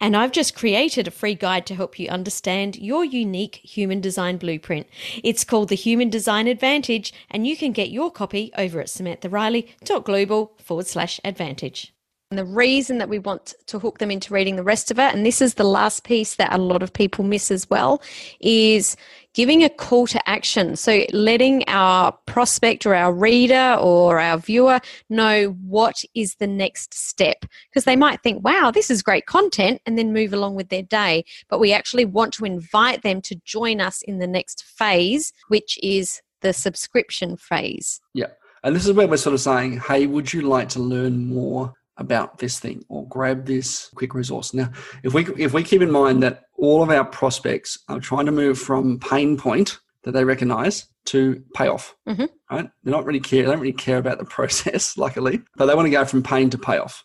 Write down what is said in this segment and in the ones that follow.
And I've just created a free guide to help you understand your unique human design blueprint. It's called the Human Design Advantage, and you can get your copy over at samanthariley.global forward slash advantage. And the reason that we want to hook them into reading the rest of it, and this is the last piece that a lot of people miss as well, is giving a call to action. So letting our prospect or our reader or our viewer know what is the next step. Because they might think, wow, this is great content, and then move along with their day. But we actually want to invite them to join us in the next phase, which is the subscription phase. Yeah. And this is where we're sort of saying, hey, would you like to learn more about this thing or grab this quick resource. Now, if we if we keep in mind that all of our prospects are trying to move from pain point that they recognize to payoff, mm-hmm. right? They're not really care. They don't really care about the process, luckily, but they want to go from pain to payoff.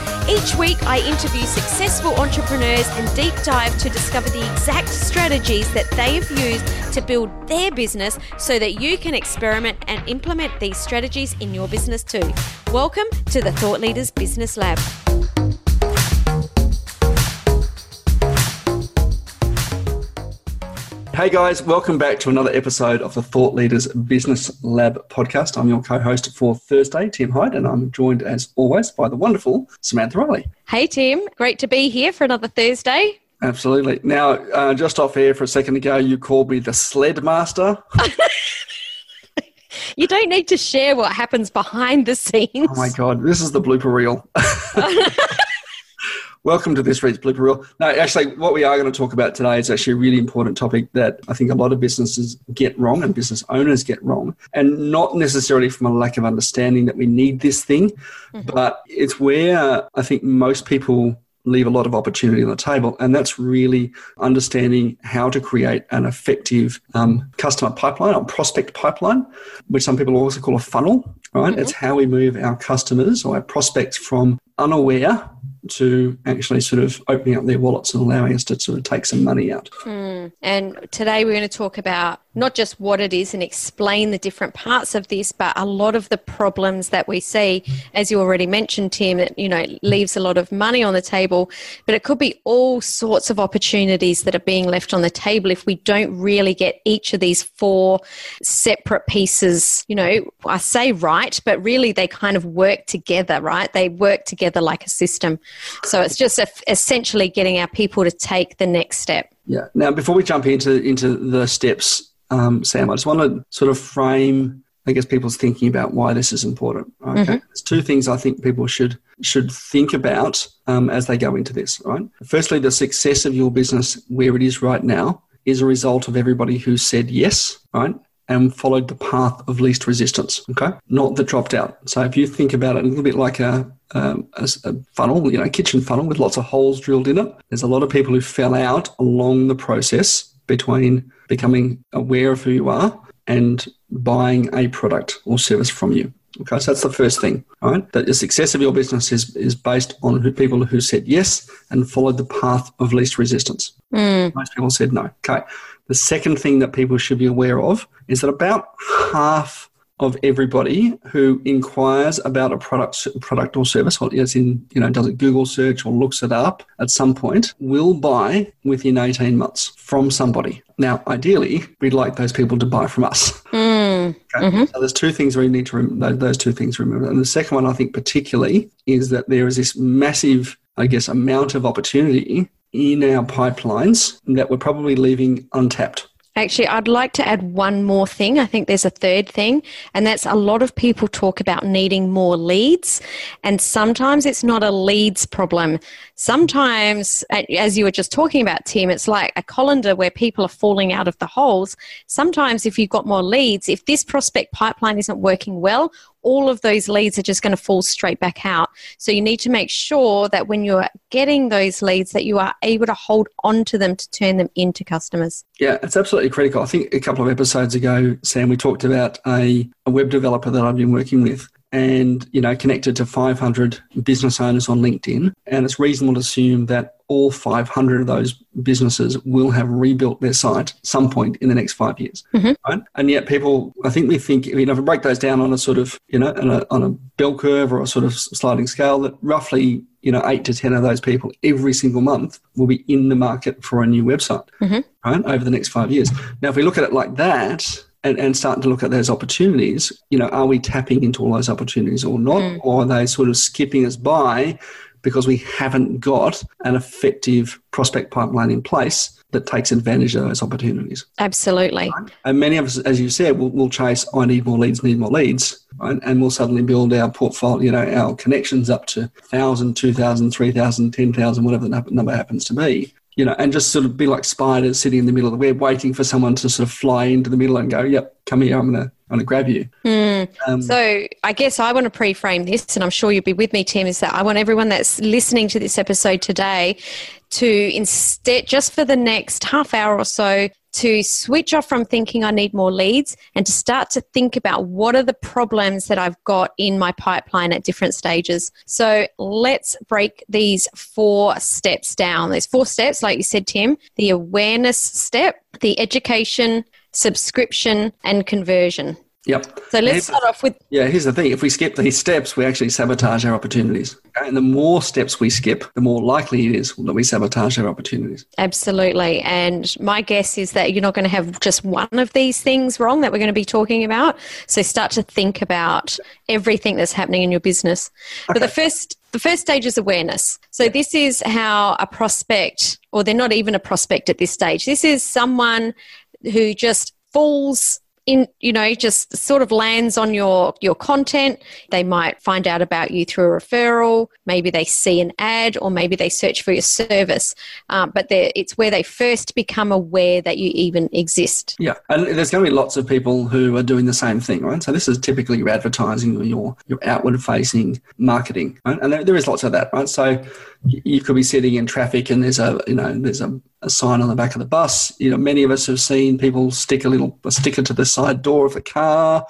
Each week, I interview successful entrepreneurs and deep dive to discover the exact strategies that they have used to build their business so that you can experiment and implement these strategies in your business too. Welcome to the Thought Leaders Business Lab. Hey guys, welcome back to another episode of the Thought Leaders Business Lab podcast. I'm your co host for Thursday, Tim Hyde, and I'm joined as always by the wonderful Samantha Riley. Hey Tim, great to be here for another Thursday. Absolutely. Now, uh, just off air for a second ago, you called me the sled master. you don't need to share what happens behind the scenes. Oh my God, this is the blooper reel. Welcome to this week's Blooper Reel. No, actually, what we are going to talk about today is actually a really important topic that I think a lot of businesses get wrong and business owners get wrong. And not necessarily from a lack of understanding that we need this thing, mm-hmm. but it's where I think most people leave a lot of opportunity on the table. And that's really understanding how to create an effective um, customer pipeline or prospect pipeline, which some people also call a funnel, right? Mm-hmm. It's how we move our customers or our prospects from unaware to actually sort of opening up their wallets and allowing us to sort of take some money out. Mm. And today we're going to talk about not just what it is and explain the different parts of this, but a lot of the problems that we see, as you already mentioned, Tim, that you know leaves a lot of money on the table, but it could be all sorts of opportunities that are being left on the table if we don't really get each of these four separate pieces. You know, I say right, but really they kind of work together, right? They work together like a system. So it's just essentially getting our people to take the next step. Yeah. Now, before we jump into into the steps um, Sam, I just want to sort of frame, I guess, people's thinking about why this is important. Okay, mm-hmm. there's two things I think people should should think about um, as they go into this. Right. Firstly, the success of your business where it is right now is a result of everybody who said yes. Right. And followed the path of least resistance, okay? Not the dropped out. So if you think about it a little bit like a, um, a, a, funnel, you know, kitchen funnel with lots of holes drilled in it. There's a lot of people who fell out along the process between becoming aware of who you are and buying a product or service from you. Okay, so that's the first thing, right? That the success of your business is, is based on who, people who said yes and followed the path of least resistance. Mm. Most people said no. Okay. The second thing that people should be aware of is that about half of everybody who inquires about a product, product or service, or as in, you know, does a Google search or looks it up at some point, will buy within 18 months from somebody. Now, ideally, we'd like those people to buy from us. Mm. Okay? So there's two things we need to remember. Those two things remember. And the second one, I think, particularly, is that there is this massive, I guess, amount of opportunity in our pipelines that we're probably leaving untapped. Actually, I'd like to add one more thing. I think there's a third thing, and that's a lot of people talk about needing more leads, and sometimes it's not a leads problem. Sometimes, as you were just talking about, Tim, it's like a colander where people are falling out of the holes. Sometimes, if you've got more leads, if this prospect pipeline isn't working well, all of those leads are just going to fall straight back out. So you need to make sure that when you're getting those leads that you are able to hold on to them to turn them into customers. Yeah, it's absolutely critical. I think a couple of episodes ago, Sam, we talked about a, a web developer that I've been working with and you know connected to 500 business owners on linkedin and it's reasonable to assume that all 500 of those businesses will have rebuilt their site some point in the next five years. Mm-hmm. Right? And yet, people, I think we think, you know, if we break those down on a sort of, you know, on a, on a bell curve or a sort of sliding scale, that roughly, you know, eight to 10 of those people every single month will be in the market for a new website, mm-hmm. right, over the next five years. Now, if we look at it like that, and, and starting to look at those opportunities, you know, are we tapping into all those opportunities or not? Mm. Or are they sort of skipping us by because we haven't got an effective prospect pipeline in place that takes advantage of those opportunities. Absolutely. Right? And many of us, as you said, will will chase, I need more leads, need more leads, right? and we'll suddenly build our portfolio, you know, our connections up to 1,000, 2,000, 3,000, 10,000, whatever the number happens to be. You know, and just sort of be like spiders sitting in the middle of the web, waiting for someone to sort of fly into the middle and go, "Yep, come here, I'm to want to grab you. Mm. Um, so I guess I want to pre-frame this, and I'm sure you'll be with me, Tim. Is that I want everyone that's listening to this episode today to instead, just for the next half hour or so, to switch off from thinking I need more leads and to start to think about what are the problems that I've got in my pipeline at different stages. So let's break these four steps down. There's four steps, like you said, Tim the awareness step, the education, subscription, and conversion. Yep. So let's start off with. Yeah, here's the thing. If we skip these steps, we actually sabotage our opportunities. Okay? And the more steps we skip, the more likely it is that we sabotage our opportunities. Absolutely. And my guess is that you're not going to have just one of these things wrong that we're going to be talking about. So start to think about everything that's happening in your business. Okay. But the first the first stage is awareness. So this is how a prospect, or they're not even a prospect at this stage. This is someone who just falls in you know just sort of lands on your your content. They might find out about you through a referral. Maybe they see an ad or maybe they search for your service. Um, but it's where they first become aware that you even exist. Yeah and there's going to be lots of people who are doing the same thing right? So this is typically your advertising or your your outward facing marketing right? And there, there is lots of that right? So you could be sitting in traffic and there's a you know there's a, a, sign on the back of the bus. You know many of us have seen people stick a little a sticker to the side door of the car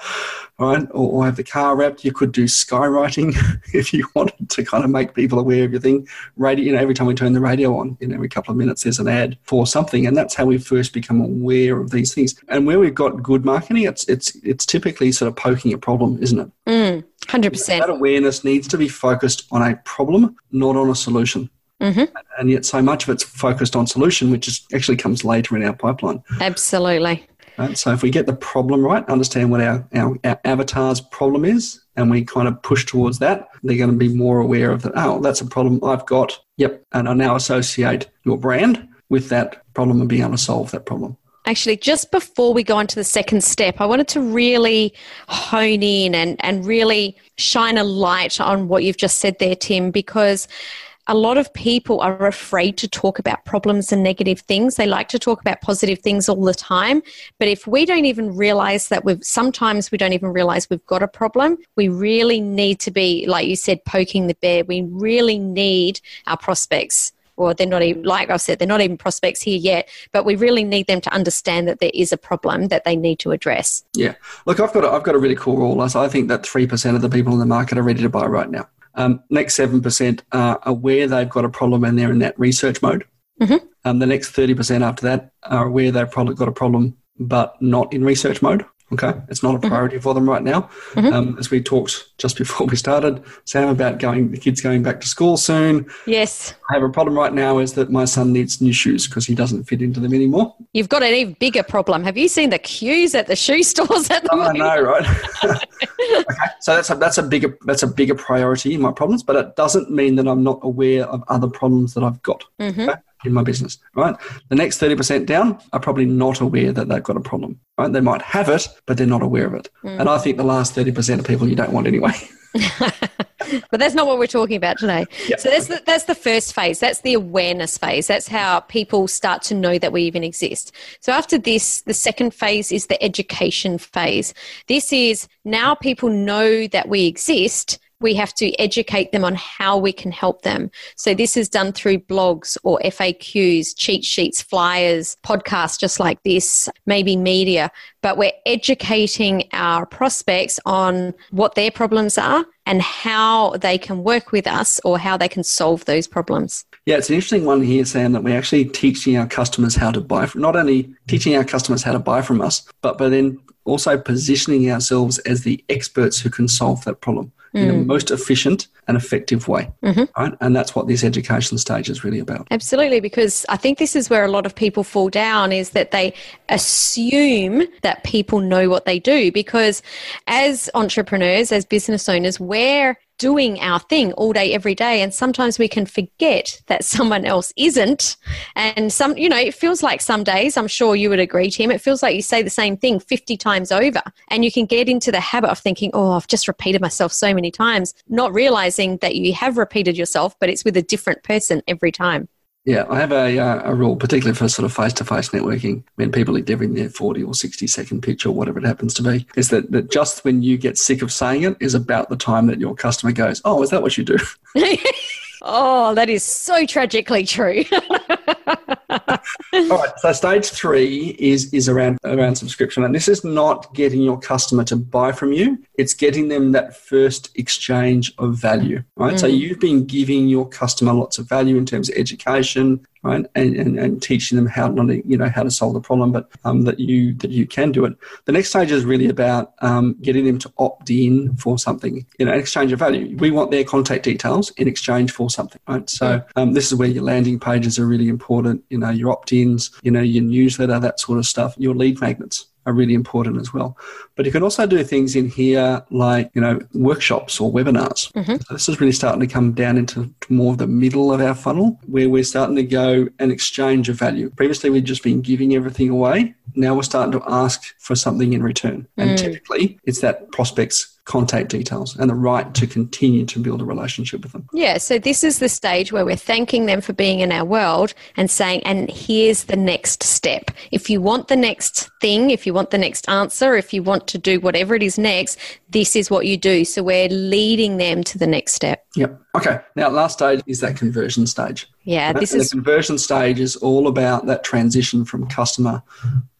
right or, or have the car wrapped you could do skywriting if you wanted to kind of make people aware of your thing radio you know every time we turn the radio on you know every couple of minutes there's an ad for something and that's how we first become aware of these things and where we've got good marketing it's it's it's typically sort of poking a problem isn't it mm. 100%. That awareness needs to be focused on a problem, not on a solution. Mm-hmm. And yet, so much of it's focused on solution, which is, actually comes later in our pipeline. Absolutely. Right? So, if we get the problem right, understand what our, our, our avatar's problem is, and we kind of push towards that, they're going to be more aware of that. Oh, that's a problem I've got. Yep. And I now associate your brand with that problem and being able to solve that problem. Actually, just before we go on to the second step, I wanted to really hone in and, and really shine a light on what you've just said there, Tim, because a lot of people are afraid to talk about problems and negative things. They like to talk about positive things all the time. But if we don't even realize that we've sometimes we don't even realize we've got a problem, we really need to be, like you said, poking the bear. We really need our prospects or they're not even, like I've said, they're not even prospects here yet, but we really need them to understand that there is a problem that they need to address. Yeah. Look, I've got a, I've got a really cool rule. I think that 3% of the people in the market are ready to buy right now. Um, next 7% are aware they've got a problem and they're in that research mode. Mm-hmm. Um, the next 30% after that are aware they've probably got a problem but not in research mode. Okay, it's not a mm-hmm. priority for them right now. Mm-hmm. Um, as we talked just before we started, Sam, about going the kids going back to school soon. Yes. I have a problem right now is that my son needs new shoes because he doesn't fit into them anymore. You've got an even bigger problem. Have you seen the queues at the shoe stores at the oh, I moment? know, right? okay, so that's a that's a bigger that's a bigger priority in my problems, but it doesn't mean that I'm not aware of other problems that I've got mm-hmm. okay, in my business. Right, the next thirty percent down are probably not aware that they've got a problem. Right, they might have it, but they're not aware of it. Mm. And I think the last thirty percent of people you don't want anyway. But that's not what we're talking about today. Yeah, so that's the, that's the first phase. That's the awareness phase. That's how people start to know that we even exist. So after this, the second phase is the education phase. This is now people know that we exist. We have to educate them on how we can help them. So this is done through blogs or FAQs, cheat sheets, flyers, podcasts just like this, maybe media, but we're educating our prospects on what their problems are and how they can work with us or how they can solve those problems. Yeah, it's an interesting one here, Sam, that we're actually teaching our customers how to buy from, not only teaching our customers how to buy from us, but, but then also positioning ourselves as the experts who can solve that problem in the mm. most efficient and effective way. Mm-hmm. Right? And that's what this education stage is really about. Absolutely, because I think this is where a lot of people fall down is that they assume that people know what they do. Because as entrepreneurs, as business owners, we're doing our thing all day, every day. And sometimes we can forget that someone else isn't. And some, you know, it feels like some days, I'm sure you would agree, Tim, it feels like you say the same thing 50 times over. And you can get into the habit of thinking, oh, I've just repeated myself so many times, not realizing that you have repeated yourself, but it's with a different person every time. Yeah, I have a, uh, a rule, particularly for sort of face to face networking, when people are giving their 40 or 60 second pitch or whatever it happens to be, is that, that just when you get sick of saying it is about the time that your customer goes, Oh, is that what you do? oh, that is so tragically true. All right. So stage three is is around around subscription, and this is not getting your customer to buy from you. It's getting them that first exchange of value. Right. So you've been giving your customer lots of value in terms of education, right, and and, and teaching them how not to, you know how to solve the problem, but um, that you that you can do it. The next stage is really about um, getting them to opt in for something. You know, exchange of value. We want their contact details in exchange for something. Right. So um, this is where your landing pages are really important. You know, your opt-ins. You know, your newsletter, that sort of stuff. Your lead magnets are really important as well. But you can also do things in here like, you know, workshops or webinars. Mm-hmm. So this is really starting to come down into more of the middle of our funnel where we're starting to go an exchange of value. Previously, we've just been giving everything away. Now we're starting to ask for something in return. And mm. typically, it's that prospect's contact details and the right to continue to build a relationship with them. Yeah, so this is the stage where we're thanking them for being in our world and saying, and here's the next step. If you want the next thing, if you want the next answer, if you want to do whatever it is next, this is what you do. So we're leading them to the next step. Yep. Okay. Now, last stage is that conversion stage. Yeah, this And is the conversion stage is all about that transition from customer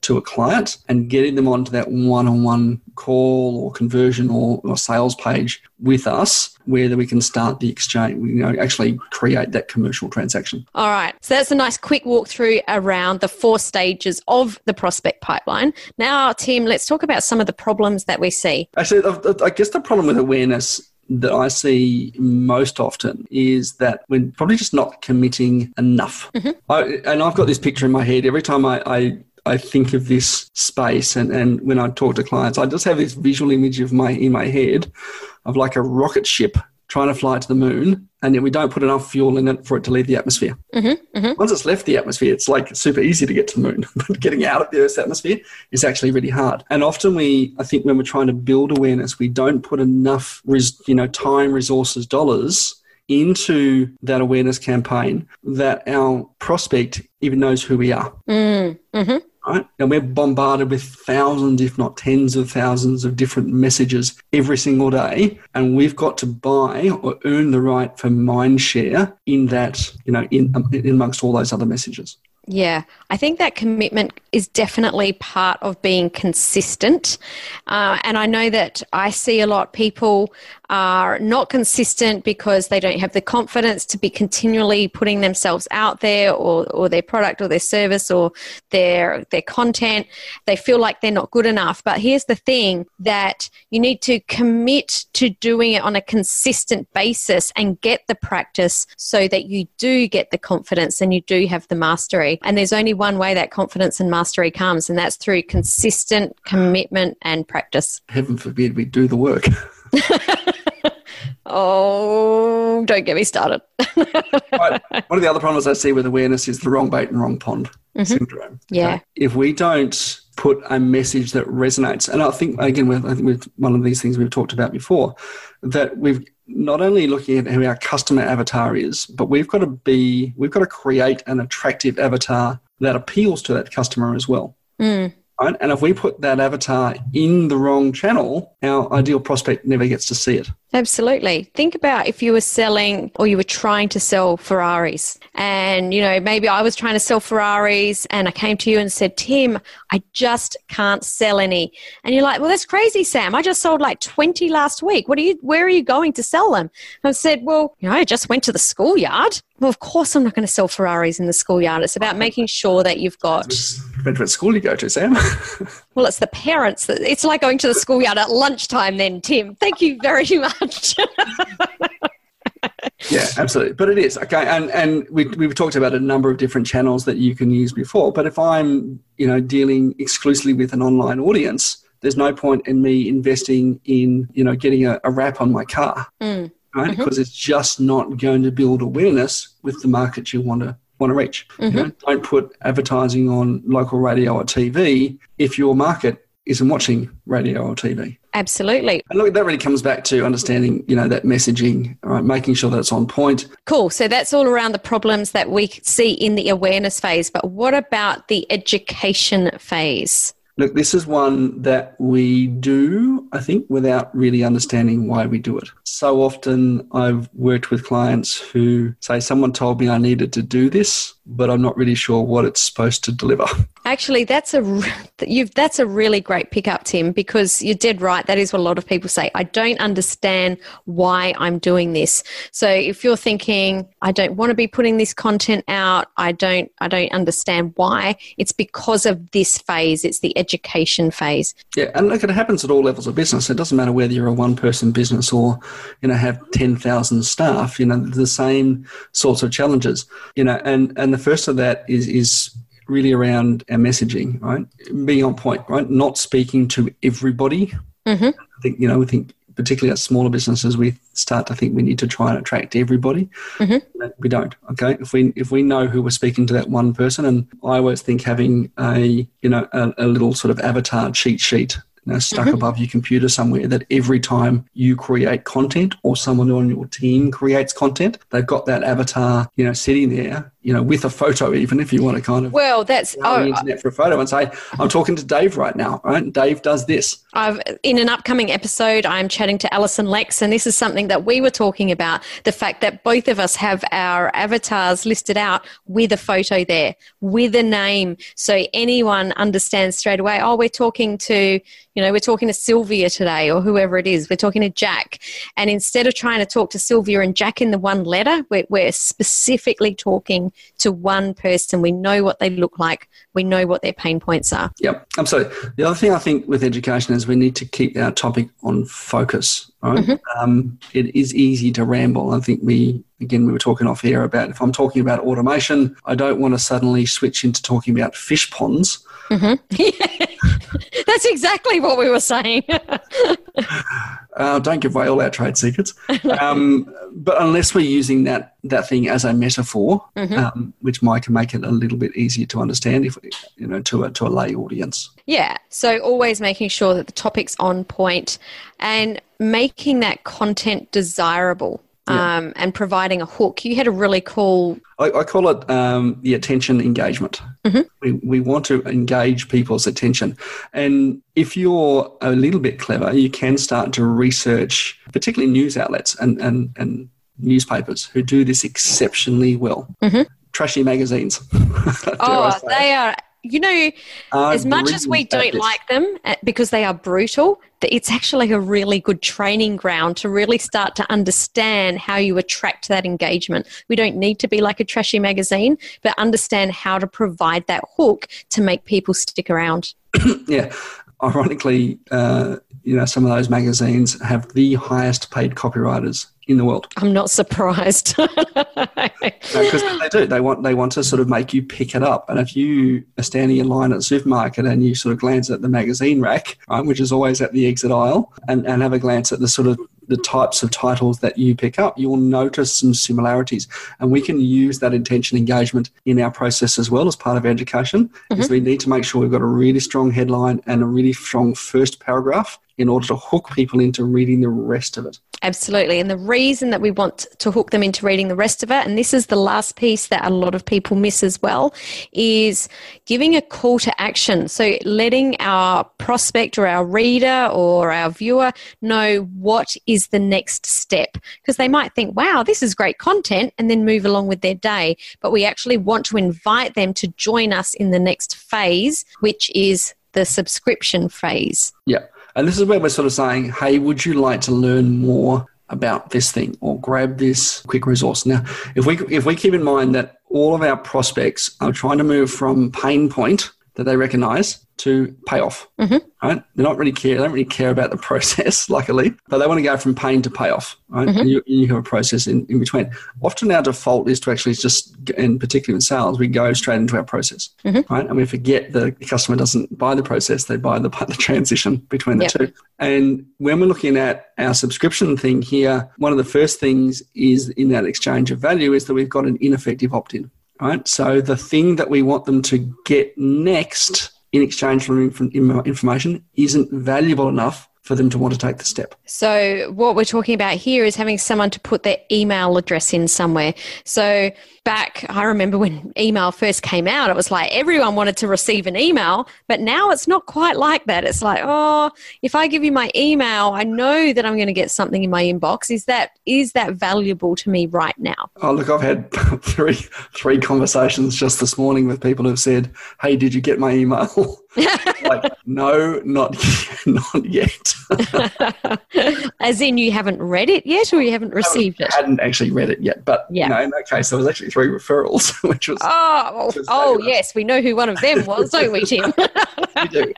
to a client and getting them onto that one-on-one call or conversion or, or sales page with us where we can start the exchange you know actually create that commercial transaction All right. So that's a nice quick walkthrough around the four stages of the prospect pipeline. Now, Tim, let's talk about some of the problems that we see. actually i guess the problem with awareness that I see most often is that we're probably just not committing enough. Mm-hmm. I, and I've got this picture in my head every time I, I I think of this space and, and when I talk to clients, I just have this visual image of my in my head of like a rocket ship trying to fly to the moon and then we don't put enough fuel in it for it to leave the atmosphere. Mm-hmm, mm-hmm. Once it's left the atmosphere, it's like super easy to get to the moon, but getting out of the Earth's atmosphere is actually really hard. And often we, I think, when we're trying to build awareness, we don't put enough, res, you know, time, resources, dollars into that awareness campaign that our prospect even knows who we are. Mm, mm-hmm. Right? And we're bombarded with thousands, if not tens of thousands of different messages every single day. And we've got to buy or earn the right for mind share in that, you know, in, um, in amongst all those other messages. Yeah, I think that commitment is definitely part of being consistent. Uh, and I know that I see a lot of people are not consistent because they don't have the confidence to be continually putting themselves out there or, or their product or their service or their their content. They feel like they're not good enough. But here's the thing that you need to commit to doing it on a consistent basis and get the practice so that you do get the confidence and you do have the mastery. And there's only one way that confidence and mastery comes, and that's through consistent commitment and practice. Heaven forbid we do the work. oh, don't get me started. right. One of the other problems I see with awareness is the wrong bait and wrong pond mm-hmm. syndrome. Yeah. Okay? If we don't put a message that resonates, and I think again, with, I think with one of these things we've talked about before, that we've not only looking at who our customer avatar is, but we've got to be, we've got to create an attractive avatar that appeals to that customer as well. Mm. Right? And if we put that avatar in the wrong channel, our ideal prospect never gets to see it. Absolutely. Think about if you were selling or you were trying to sell Ferraris. And, you know, maybe I was trying to sell Ferraris and I came to you and said, Tim, I just can't sell any. And you're like, well, that's crazy, Sam. I just sold like 20 last week. What are you, where are you going to sell them? And I said, well, you know, I just went to the schoolyard. Well, of course, I'm not going to sell Ferraris in the schoolyard. It's about making sure that you've got. Depends what school you go to, Sam. well, it's the parents. That, it's like going to the schoolyard at lunchtime, then, Tim. Thank you very much. yeah, absolutely. But it is okay, and and we we've talked about a number of different channels that you can use before. But if I'm you know dealing exclusively with an online audience, there's no point in me investing in you know getting a, a wrap on my car. Mm right? Mm-hmm. Because it's just not going to build awareness with the market you want to want to reach. Mm-hmm. You know, don't put advertising on local radio or TV if your market isn't watching radio or TV. Absolutely. And look, that really comes back to understanding, you know, that messaging, right? Making sure that it's on point. Cool. So that's all around the problems that we see in the awareness phase. But what about the education phase? Look, this is one that we do, I think, without really understanding why we do it. So often I've worked with clients who say, Someone told me I needed to do this, but I'm not really sure what it's supposed to deliver. Actually, that's a you've that's a really great pickup, Tim, because you're dead right. That is what a lot of people say. I don't understand why I'm doing this. So if you're thinking, I don't want to be putting this content out, I don't I don't understand why. It's because of this phase. It's the education phase. Yeah, and look, it happens at all levels of business. It doesn't matter whether you're a one person business or you know have ten thousand staff. You know the same sorts of challenges. You know, and and the first of that is is really around our messaging, right? Being on point, right? Not speaking to everybody. Mm-hmm. I think you know we think particularly as smaller businesses, we start to think we need to try and attract everybody. Mm-hmm. We don't. Okay, if we if we know who we're speaking to that one person, and I always think having a you know a, a little sort of avatar cheat sheet you know, stuck mm-hmm. above your computer somewhere that every time you create content or someone on your team creates content, they've got that avatar, you know, sitting there you know, with a photo, even if you want to kind of well, that's oh, the internet for a photo and say, "I'm talking to Dave right now." Right? Dave does this. I've in an upcoming episode, I'm chatting to Alison Lex, and this is something that we were talking about: the fact that both of us have our avatars listed out with a photo there, with a name, so anyone understands straight away. Oh, we're talking to, you know, we're talking to Sylvia today, or whoever it is. We're talking to Jack, and instead of trying to talk to Sylvia and Jack in the one letter, we're, we're specifically talking to one person. We know what they look like. We know what their pain points are. Yep, absolutely. The other thing I think with education is we need to keep our topic on focus. Right? Mm-hmm. Um, it is easy to ramble. I think we again we were talking off here about if I'm talking about automation, I don't want to suddenly switch into talking about fish ponds. Mm-hmm. That's exactly what we were saying. uh, don't give away all our trade secrets. Um, but unless we're using that that thing as a metaphor, mm-hmm. um, which might make it a little bit easier to understand, if you know, to a to a lay audience. Yeah. So always making sure that the topic's on point and making that content desirable um, and providing a hook. You had a really cool. I, I call it um, the attention engagement. Mm-hmm. We, we want to engage people's attention. And if you're a little bit clever, you can start to research, particularly news outlets and, and, and newspapers who do this exceptionally well. Mm-hmm. Trashy magazines. oh, they are you know, as much as we don't like them uh, because they are brutal, it's actually a really good training ground to really start to understand how you attract that engagement. We don't need to be like a trashy magazine, but understand how to provide that hook to make people stick around. yeah. Ironically, uh, you know, some of those magazines have the highest paid copywriters in the world. I'm not surprised. Because no, they do. They want they want to sort of make you pick it up. And if you are standing in line at the supermarket and you sort of glance at the magazine rack, right, which is always at the exit aisle, and, and have a glance at the sort of the types of titles that you pick up, you will notice some similarities. And we can use that intention engagement in our process as well as part of education. Mm-hmm. Is we need to make sure we've got a really strong headline and a really strong first paragraph in order to hook people into reading the rest of it. Absolutely. And the reason that we want to hook them into reading the rest of it, and this is the last piece that a lot of people miss as well, is giving a call to action. So letting our prospect or our reader or our viewer know what is the next step. Because they might think, wow, this is great content, and then move along with their day. But we actually want to invite them to join us in the next phase, which is the subscription phase. Yeah. And this is where we're sort of saying, hey, would you like to learn more about this thing or grab this quick resource? Now, if we if we keep in mind that all of our prospects are trying to move from pain point that they recognize to payoff. Mm-hmm. Right? They're not really care. They don't really care about the process, luckily, but they want to go from pain to payoff. Right? Mm-hmm. You, you, have a process in, in between. Often our default is to actually just, and particularly in sales, we go straight into our process, mm-hmm. right? And we forget the customer doesn't buy the process; they buy the the transition between the yep. two. And when we're looking at our subscription thing here, one of the first things is in that exchange of value is that we've got an ineffective opt-in. Right. So the thing that we want them to get next in exchange for information isn't valuable enough for them to want to take the step. So, what we're talking about here is having someone to put their email address in somewhere. So, back, I remember when email first came out, it was like everyone wanted to receive an email, but now it's not quite like that. It's like, oh, if I give you my email, I know that I'm going to get something in my inbox. Is that is that valuable to me right now? Oh, look, I've had three three conversations just this morning with people who've said, "Hey, did you get my email?" like, no, not not yet. As in, you haven't read it yet, or you haven't received I it? I hadn't actually read it yet, but yeah. You know, in that case, there was actually three referrals, which was oh, which was oh yes, we know who one of them was, don't we, Tim? we do,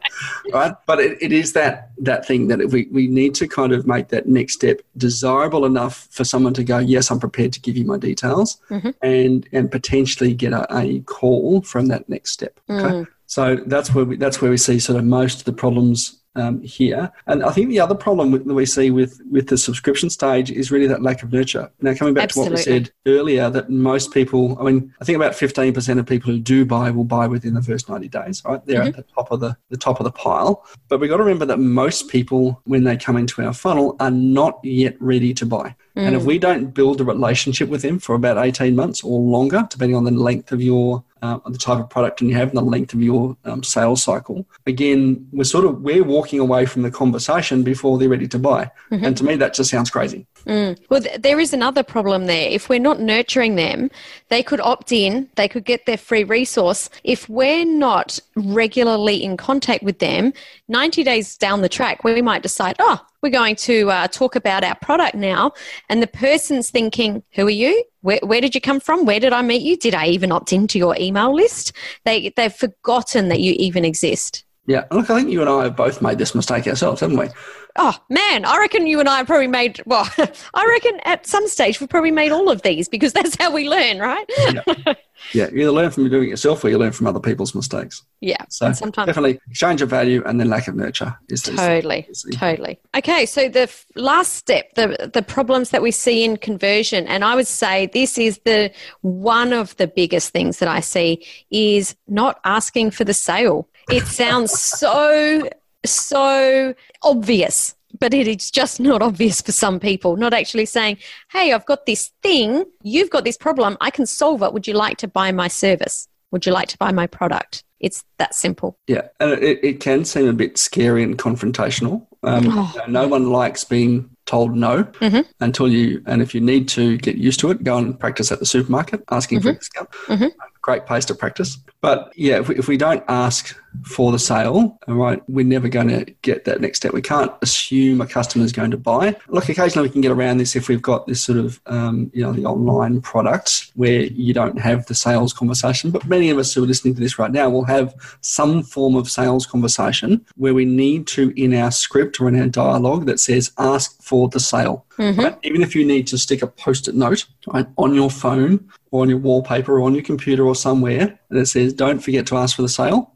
right? But it, it is that that thing that we we need to kind of make that next step desirable enough for someone to go, yes, I'm prepared to give you my details, mm-hmm. and and potentially get a, a, call from that next step. Okay. Mm. So that's where we, that's where we see sort of most of the problems um, here. And I think the other problem that we see with, with the subscription stage is really that lack of nurture. Now, coming back Absolutely. to what we said earlier, that most people, I mean, I think about 15% of people who do buy will buy within the first 90 days, right? They're mm-hmm. at the top of the, the top of the pile. But we've got to remember that most people, when they come into our funnel, are not yet ready to buy. Mm. And if mm. we don't build a relationship with them for about 18 months or longer, depending on the length of your uh, the type of product and you have and the length of your um, sales cycle. Again, we're sort of we're walking away from the conversation before they're ready to buy, mm-hmm. and to me that just sounds crazy. Mm. Well, th- there is another problem there. If we're not nurturing them, they could opt in, they could get their free resource. If we're not regularly in contact with them, 90 days down the track, we might decide, oh, we're going to uh, talk about our product now. And the person's thinking, who are you? Where, where, did you come from? Where did I meet you? Did I even opt into your email list? They, they've forgotten that you even exist. Yeah, look, I think you and I have both made this mistake ourselves, haven't we? Oh man, I reckon you and I have probably made. Well, I reckon at some stage we've probably made all of these because that's how we learn, right? yeah. yeah, you either learn from doing it yourself or you learn from other people's mistakes. Yeah, so sometimes definitely exchange of value and then lack of nurture is totally, is totally. Okay, so the f- last step, the the problems that we see in conversion, and I would say this is the one of the biggest things that I see is not asking for the sale. It sounds so so obvious, but it is just not obvious for some people. Not actually saying, hey, I've got this thing, you've got this problem, I can solve it. Would you like to buy my service? Would you like to buy my product? It's that simple. Yeah, and it, it can seem a bit scary and confrontational. Um, oh. No one likes being told no mm-hmm. until you, and if you need to get used to it, go and practice at the supermarket asking mm-hmm. for a discount. Mm-hmm. Great place to practice. But yeah, if we, if we don't ask for the sale, all right, we're never going to get that next step. We can't assume a customer is going to buy. Look, occasionally we can get around this if we've got this sort of, um, you know, the online products where you don't have the sales conversation. But many of us who are listening to this right now will have some form of sales conversation where we need to, in our script or in our dialogue, that says ask for the sale. Mm-hmm. Right? Even if you need to stick a post it note right, on your phone or on your wallpaper or on your computer or somewhere that says don't forget to ask for the sale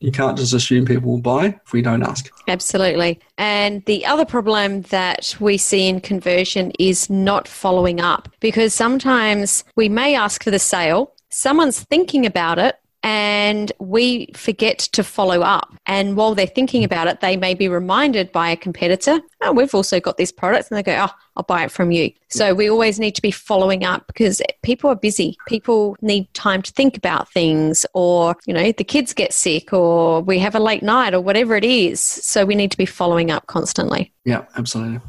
You can't just assume people will buy if we don't ask. Absolutely. And the other problem that we see in conversion is not following up because sometimes we may ask for the sale, someone's thinking about it, and we forget to follow up. And while they're thinking about it, they may be reminded by a competitor, oh, we've also got this product, and they go, oh, I'll buy it from you. So we always need to be following up because people are busy. People need time to think about things, or, you know, the kids get sick, or we have a late night, or whatever it is. So we need to be following up constantly. Yeah, absolutely.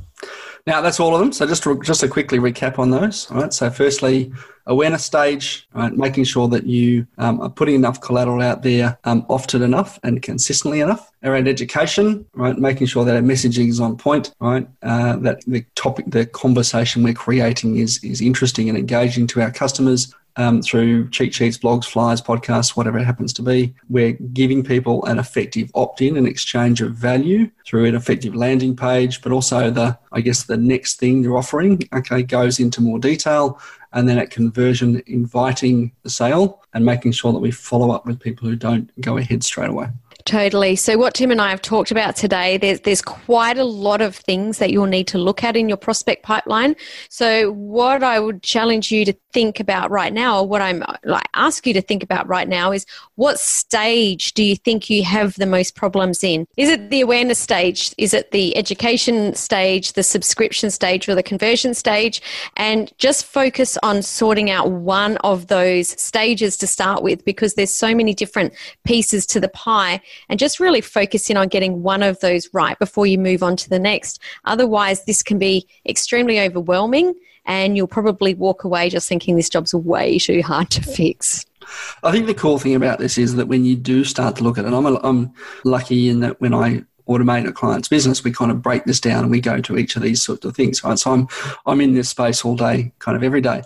Now that's all of them. So just just to quickly recap on those. All right. So firstly, awareness stage, right, making sure that you um, are putting enough collateral out there um, often enough and consistently enough. Around education, right, making sure that our messaging is on point, right, uh, that the topic, the conversation we're creating is is interesting and engaging to our customers. Um, through cheat sheets, blogs, flyers, podcasts, whatever it happens to be. We're giving people an effective opt-in and exchange of value through an effective landing page, but also the, I guess, the next thing you're offering, okay, goes into more detail and then at conversion, inviting the sale and making sure that we follow up with people who don't go ahead straight away. Totally. So, what Tim and I have talked about today, there's, there's quite a lot of things that you'll need to look at in your prospect pipeline. So, what I would challenge you to think about right now, or what I'm like ask you to think about right now, is what stage do you think you have the most problems in? Is it the awareness stage? Is it the education stage, the subscription stage, or the conversion stage? And just focus on sorting out one of those stages to start with, because there's so many different pieces to the pie and just really focus in on getting one of those right before you move on to the next. Otherwise, this can be extremely overwhelming and you'll probably walk away just thinking this job's way too hard to fix. I think the cool thing about this is that when you do start to look at it, I'm, a, I'm lucky in that when I automate a client's business, we kind of break this down and we go to each of these sorts of things, right? So I'm, I'm in this space all day, kind of every day.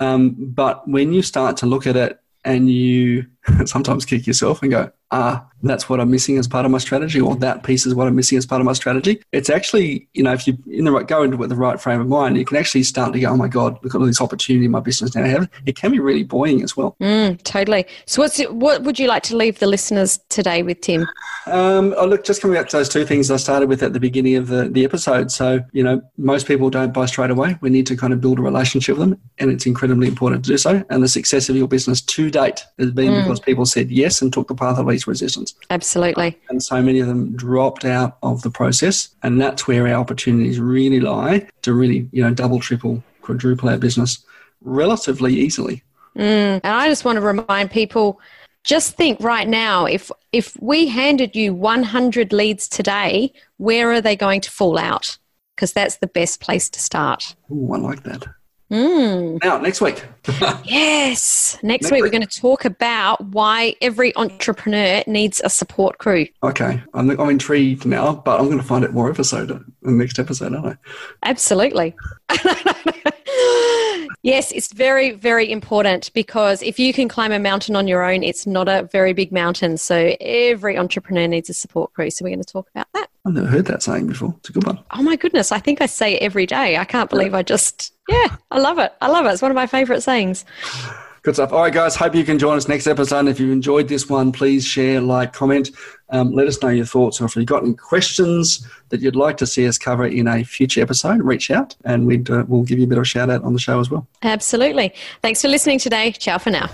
Um, but when you start to look at it and you sometimes kick yourself and go, ah, that's what I'm missing as part of my strategy, or that piece is what I'm missing as part of my strategy. It's actually, you know, if you in the right go into it with the right frame of mind, you can actually start to go, oh my god, look at all this opportunity in my business now. I have it can be really buoying as well. Mm, totally. So, what's it, what would you like to leave the listeners today with, Tim? Um, oh, look, just coming back to those two things I started with at the beginning of the, the episode. So, you know, most people don't buy straight away. We need to kind of build a relationship with them, and it's incredibly important to do so. And the success of your business to date has been mm. Because people said yes and took the path of least resistance. Absolutely. And so many of them dropped out of the process. And that's where our opportunities really lie to really, you know, double, triple, quadruple our business relatively easily. Mm. And I just want to remind people just think right now if if we handed you 100 leads today, where are they going to fall out? Because that's the best place to start. Oh, I like that. Mm. Now, next week. yes. Next, next week, week, we're going to talk about why every entrepreneur needs a support crew. Okay. I'm, I'm intrigued now, but I'm going to find out more episode in the next episode, aren't I? Absolutely. yes, it's very, very important because if you can climb a mountain on your own, it's not a very big mountain. So every entrepreneur needs a support crew. So we're going to talk about that. I've never heard that saying before. It's a good one. Oh my goodness. I think I say it every day. I can't believe. I just, yeah, I love it. I love it. It's one of my favorite sayings. Good stuff. All right, guys. Hope you can join us next episode. And if you've enjoyed this one, please share, like, comment. Um, let us know your thoughts. Or if you've got any questions that you'd like to see us cover in a future episode, reach out and we'd, uh, we'll give you a bit of a shout out on the show as well. Absolutely. Thanks for listening today. Ciao for now.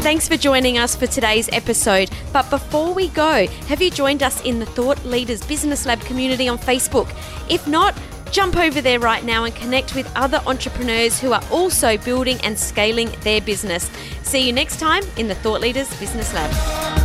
Thanks for joining us for today's episode. But before we go, have you joined us in the Thought Leaders Business Lab community on Facebook? If not, jump over there right now and connect with other entrepreneurs who are also building and scaling their business. See you next time in the Thought Leaders Business Lab.